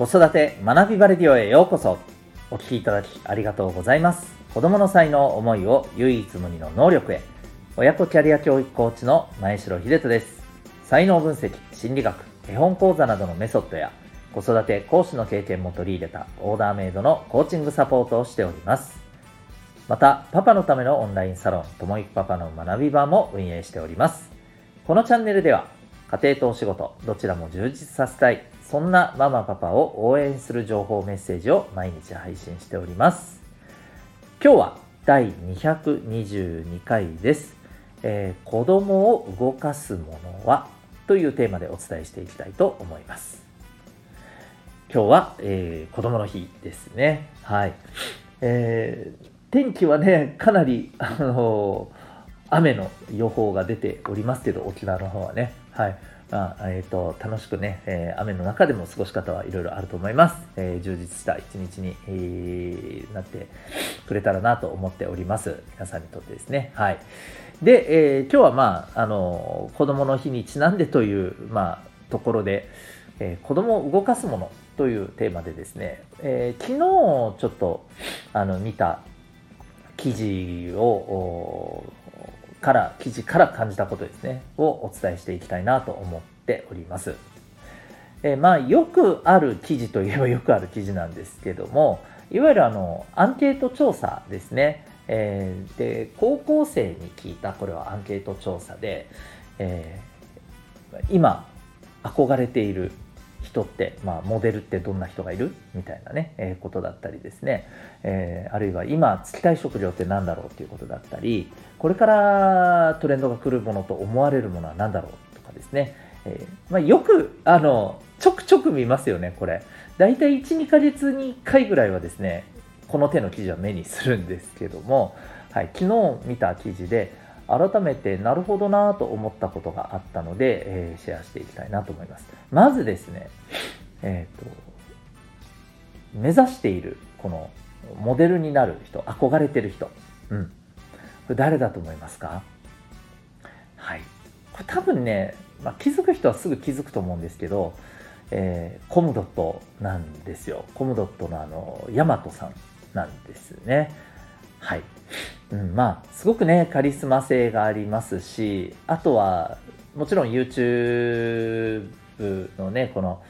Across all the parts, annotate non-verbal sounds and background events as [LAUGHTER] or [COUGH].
子育て学びバレディオへようこそ。お聞きいただきありがとうございます。子供の才能思いを唯一無二の能力へ。親子キャリア教育コーチの前城秀人です。才能分析心理学絵本講座などのメソッドや子育て講師の経験も取り入れたオーダーメイドのコーチングサポートをしております。またパパのためのオンラインサロンともいくパパの学び場も運営しております。このチャンネルでは家庭とお仕事どちらも充実させたい。そんなママパパを応援する情報メッセージを毎日配信しております。今日は第222回です。えー、子供を動かすものはというテーマでお伝えしていきたいと思います。今日は、えー、子供の日ですね。はい。えー、天気はね、かなり、あのー、雨の予報が出ておりますけど、沖縄の方はね。はい。まあえーと、楽しくね、えー、雨の中でも過ごし方はいろいろあると思います。えー、充実した一日に、えー、なってくれたらなと思っております。皆さんにとってですね。はい。で、えー、今日はまあ、あの、子供の日にちなんでという、まあ、ところで、えー、子供を動かすものというテーマでですね、えー、昨日ちょっとあの見た記事をから記事から感じたことですねをお伝えしていきたいなと思っております。えまあよくある記事といえば [LAUGHS] よくある記事なんですけどもいわゆるあのアンケート調査ですね、えー、で高校生に聞いたこれはアンケート調査で、えー、今憧れている人って、まあ、モデルってどんな人がいる？みたいなね、えー、ことだったりですね、えー、あるいは今つきたい職業って何だろうっていうことだったりこれからトレンドが来るものと思われるものは何だろうとかですね、えー、まあ、よくあのちょくちょく見ますよねこれ大体12ヶ月に1回ぐらいはですねこの手の記事は目にするんですけども、はい、昨日見た記事で改めてなるほどなと思ったことがあったので、えー、シェアしていきたいなと思います。まずですね、えっ、ー、と、目指している、この、モデルになる人、憧れてる人、うん。誰だと思いますか？はい。これ多分ね、まあ、気づく人はすぐ気づくと思うんですけど、えー、コムドットなんですよ。コムドットのあの、ヤマトさんなんですね。はい。うん、まあ、すごくね、カリスマ性がありますし、あとは、もちろん YouTube のね、この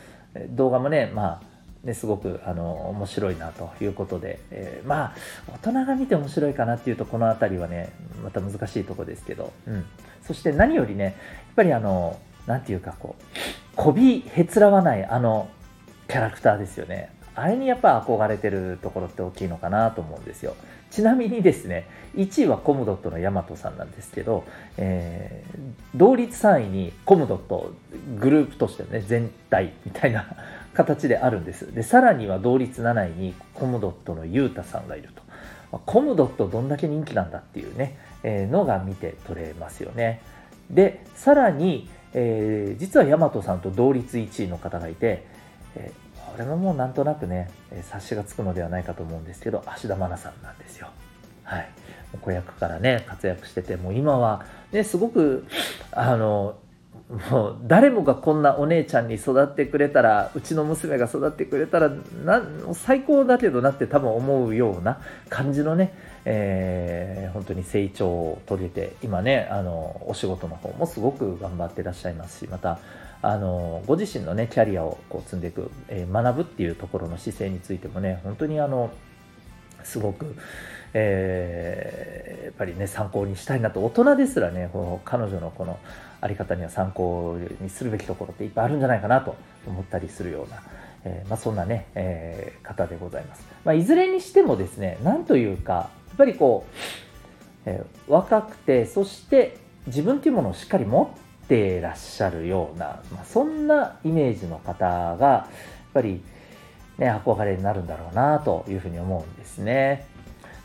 動画もね、まあ、ね、すごくあの面白いなということで、えー、まあ大人が見て面白いかなっていうとこの辺りはねまた難しいとこですけど、うん、そして何よりねやっぱりあの何て言うかこうこびへつらわないあのキャラクターですよねあれにやっぱ憧れてるところって大きいのかなと思うんですよ。ちなみにですね、1位はコムドットのヤマトさんなんですけど、えー、同率3位にコムドットグループとしてね、全体みたいな形であるんです。で、さらには同率7位にコムドットのユータさんがいると。コムドットどんだけ人気なんだっていうね、えー、のが見て取れますよね。で、さらに、えー、実はヤマトさんと同率1位の方がいて、えーこれももうなんとなくね、え察しがつくのではないかと思うんですけど、芦田愛菜さんなんですよ。はい。子役からね、活躍してて、もう今は、ね、すごく、あの、もう誰もがこんなお姉ちゃんに育ってくれたらうちの娘が育ってくれたらな最高だけどなって多分思うような感じのね、えー、本当に成長を遂げて今ねあのお仕事の方もすごく頑張ってらっしゃいますしまたあのご自身のねキャリアをこう積んでいく、えー、学ぶっていうところの姿勢についてもね本当にあのすごく、えー、やっぱりね参考にしたいなと。大人ですらねこの彼女のこのあり方には参考にするべきところっていっぱいあるんじゃないかなと思ったりするような、えー、まあ、そんなね、えー、方でございます、まあ、いずれにしてもですねなんというかやっぱりこう、え若くてそして自分というものをしっかり持っててらっしゃるような、まあ、そんなイメージの方がやっぱり、ね、憧れになるんだろうなというふうに思うんですね。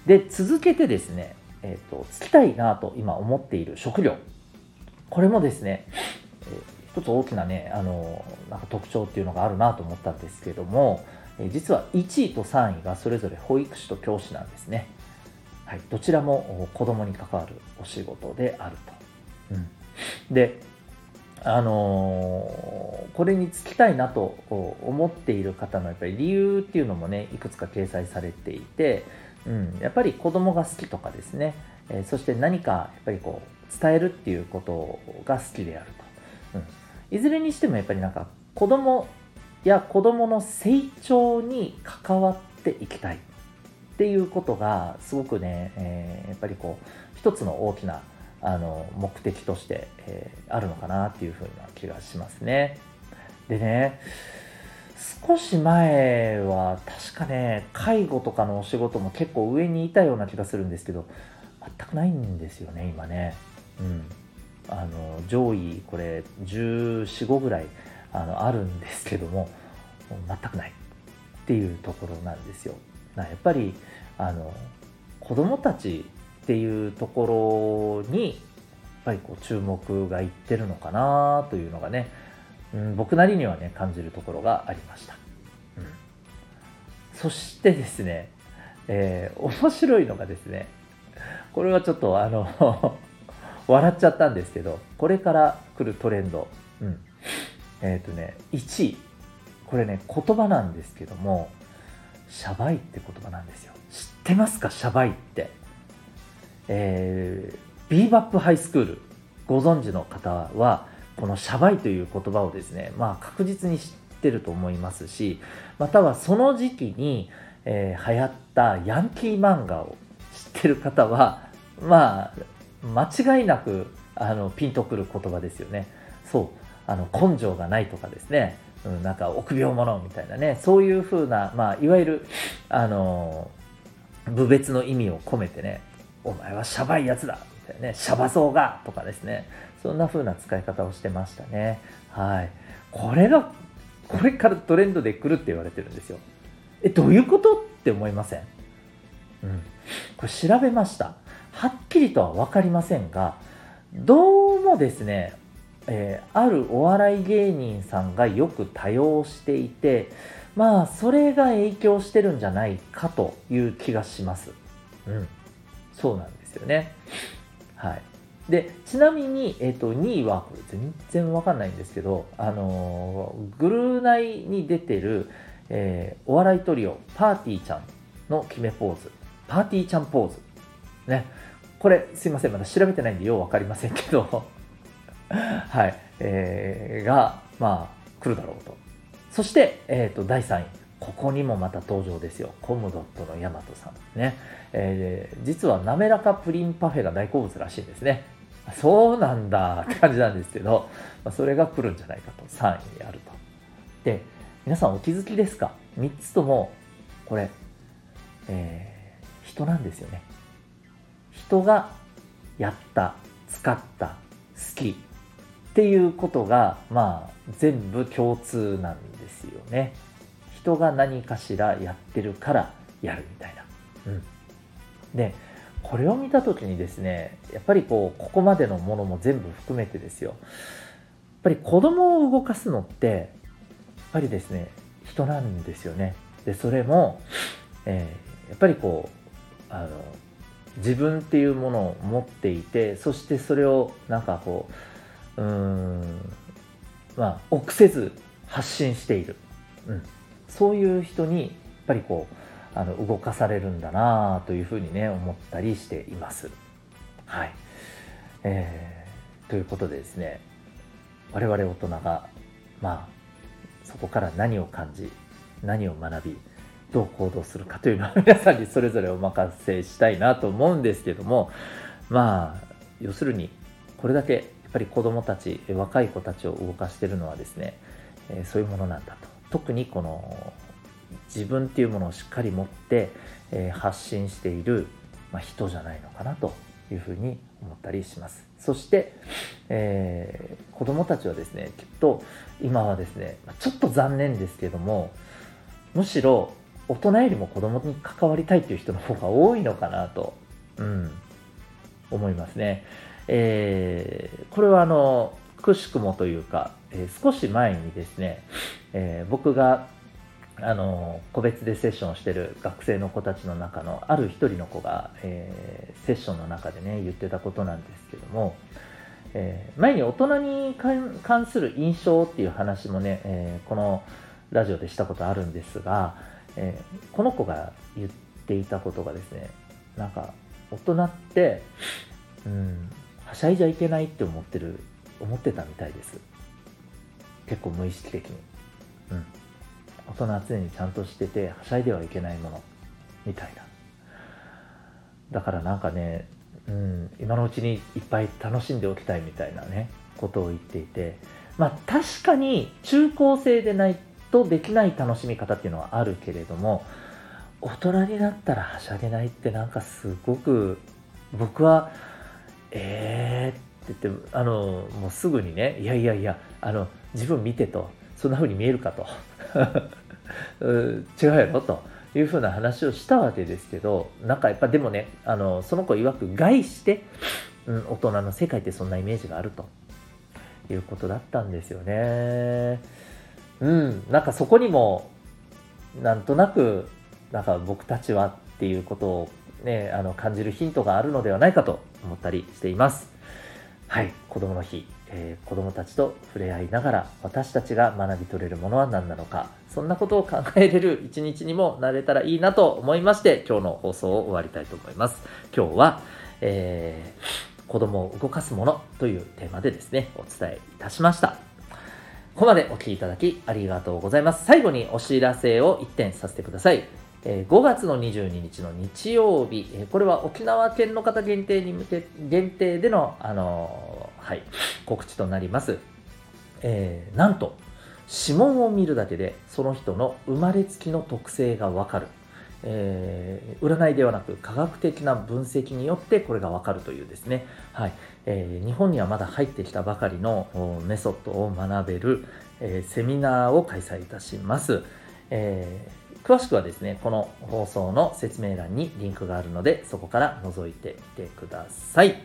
で続けてですね、えーと、つきたいなと今思っている食料これもですね、一つ大きなねあのなんか特徴っていうのがあるなと思ったんですけども、実は1位と3位がそれぞれ保育士と教師なんですね。はい、どちらも子供に関わるお仕事であると。うん、であのこれにつきたいなと思っている方のやっぱり理由っていうのもねいくつか掲載されていて、うん、やっぱり子供が好きとかですね、え、そして何かやっぱりこう伝えるっていうことが好きであると、うん、いずれにしてもやっぱりなんか子供や子供の成長に関わっていきたいっていうことがすごくね、えー、やっぱりこう一つの大きなあの目的として、えー、あるのかなっていうふうな気がしますね。でね、少し前は確かね、介護とかのお仕事も結構上にいたような気がするんですけど、全くないんですよね、今ね。うん。あの、上位これ14、5ぐらいあのあるんですけども、全くないっていうところなんですよ。やっぱり、あの、子供たちっていうところにやっぱりこう注目がいってるのかなというのがね、うん、僕なりにはね感じるところがありました、うん、そしてですね、えー、面白いのがですねこれはちょっとあの [LAUGHS] 笑っちゃったんですけどこれから来るトレンド、うん、えっ、ー、とね1位。これね言葉なんですけどもシャバいって言葉なんですよ。知ってますか？シャバいって。えー、ビーバップハイスクール。ご存知の方はこのシャバいという言葉をですね、まあ、確実に知ってると思いますしまたはその時期に、えー、流行ったヤンキー漫画をってる方はまあ間違いなくあのピンとくる言葉ですよねそうあの根性がないとかですね、うん、なんか臆病者みたいなねそういう風な、まあ、いわゆるあの部別の意味を込めてねお前はシャバいやつだみたいなね、シャバそうがとかですね、そんな風な使い方をしてましたね。はい。これが、これからトレンドで来るって言われてるんですよ。え、どういうことって思いません？うん。これ調べました。はっきりとは分かりませんが、どうもですね、えー、あるお笑い芸人さんがよく多用していて、まあ、それが影響してるんじゃないかという気がします。うん。そうなんですよね。はい。で、ちなみに、えっ、ー、と、2位は、これ全然わかんないんですけど、あのー、グルー内に出てる、えー、お笑いトリオ、パーティーちゃんの決めポーズ。パーティーちゃんポーズ。ね。これ、すいません。まだ調べてないんで、ようわかりませんけど、[LAUGHS] はい。えー、が、まあ、来るだろうと。そして、えっ、ー、と、第3位。ここにもまた登場ですよ。コムドットのヤマトさん。ね。えー、実は滑らかプリンパフェが大好物らしいんですね。そうなんだって感じなんですけど、まあ、それが来るんじゃないかと、3位にあると。で、皆さんお気づきですか ?3 つとも、これ、えー、人なんですよね。人がやった、使った、好きっていうことが、まあ、全部共通なんですよね。人が何かしらやってるからやるみたいな。うん。でこれを見た時にですねやっぱりこうここまでのものも全部含めてですよやっぱり子供を動かすのってやっぱりですね人なんですよねでそれも、えー、やっぱりこうあの自分っていうものを持っていてそしてそれをなんかこううんまあ臆せず発信している、うん、そういう人にやっぱりこうあの動かされるんだなというふうにね思ったりしています。はい、えー、ということでですね我々大人がまあそこから何を感じ何を学びどう行動するかというのは皆さんにそれぞれお任せしたいなと思うんですけどもまあ要するにこれだけやっぱり子どもたち若い子たちを動かしてるのはですね、え、そういうものなんだと特にこの自分っていうものをしっかり持って、え、発信している、ま、人じゃないのかなというふうに思ったりします。そして、えー、子供たちはですね、きっと今はですね、ちょっと残念ですけども、むしろ大人よりも子供に関わりたいという人の方が多いのかなと、うん、思いますね。えー、これはあの、くしくもというか、えー、少し前にですね、えー、僕があの個別でセッションをしてる学生の子たちの中のある一人の子が、えー、セッションの中でね言ってたことなんですけども、えー、前に大人に関する印象っていう話もね、えー、このラジオでしたことあるんですが、えー、この子が言っていたことがですねなんか大人ってうんはしゃいじゃいけないって思ってる思ってたみたいです。結構無意識的に。うん。大人は常にちゃんとしててはしゃいではいけないものみたいな。だからなんかね、うん、今のうちにいっぱい楽しんでおきたいみたいなねことを言っていてまあ確かに中高生でないとできない楽しみ方っていうのはあるけれども大人になったらはしゃげないってなんかすごく僕はえーって言ってあのもうすぐにねいやいやいやあの自分見てとそんな風に見えるかと。[LAUGHS] 違うやろというふうな話をしたわけですけどなんかやっぱでもねあのその子曰く害して、うん、大人の世界ってそんなイメージがあるということだったんですよね。うん。なんかそこにもなんとなくなんか僕たちはっていうことをねあの感じるヒントがあるのではないかと思ったりしています。はい。子供の日えー、子供たちと触れ合いながら私たちが学び取れるものは何なのかそんなことを考えれる [LAUGHS] 一日にもなれたらいいなと思いまして今日の放送を終わりたいと思います。今日は、えー、子供を動かすものというテーマでですねお伝えいたしました。ここまでお聴きいただきありがとうございます。最後にお知らせを1点させてください。5月の22日の日曜日、これは沖縄県の方限定に向け、限定での、あのはい、告知となります。えー、なんと、指紋を見るだけでその人の生まれつきの特性がわかる。えー、占いではなく科学的な分析によってこれがわかるというですね、はい。え、日本にはまだ入ってきたばかりのメソッドを学べる、え、セミナーを開催いたします。え詳しくはですね、この放送の説明欄にリンクがあるので、そこから覗いてみてください。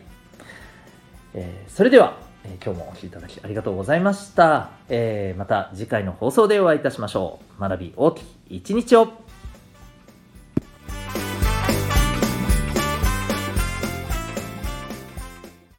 え、それでは、え、今日もお聴きいただきありがとうございました。え、また次回の放送でお会いいたしましょう。学び大きい一日を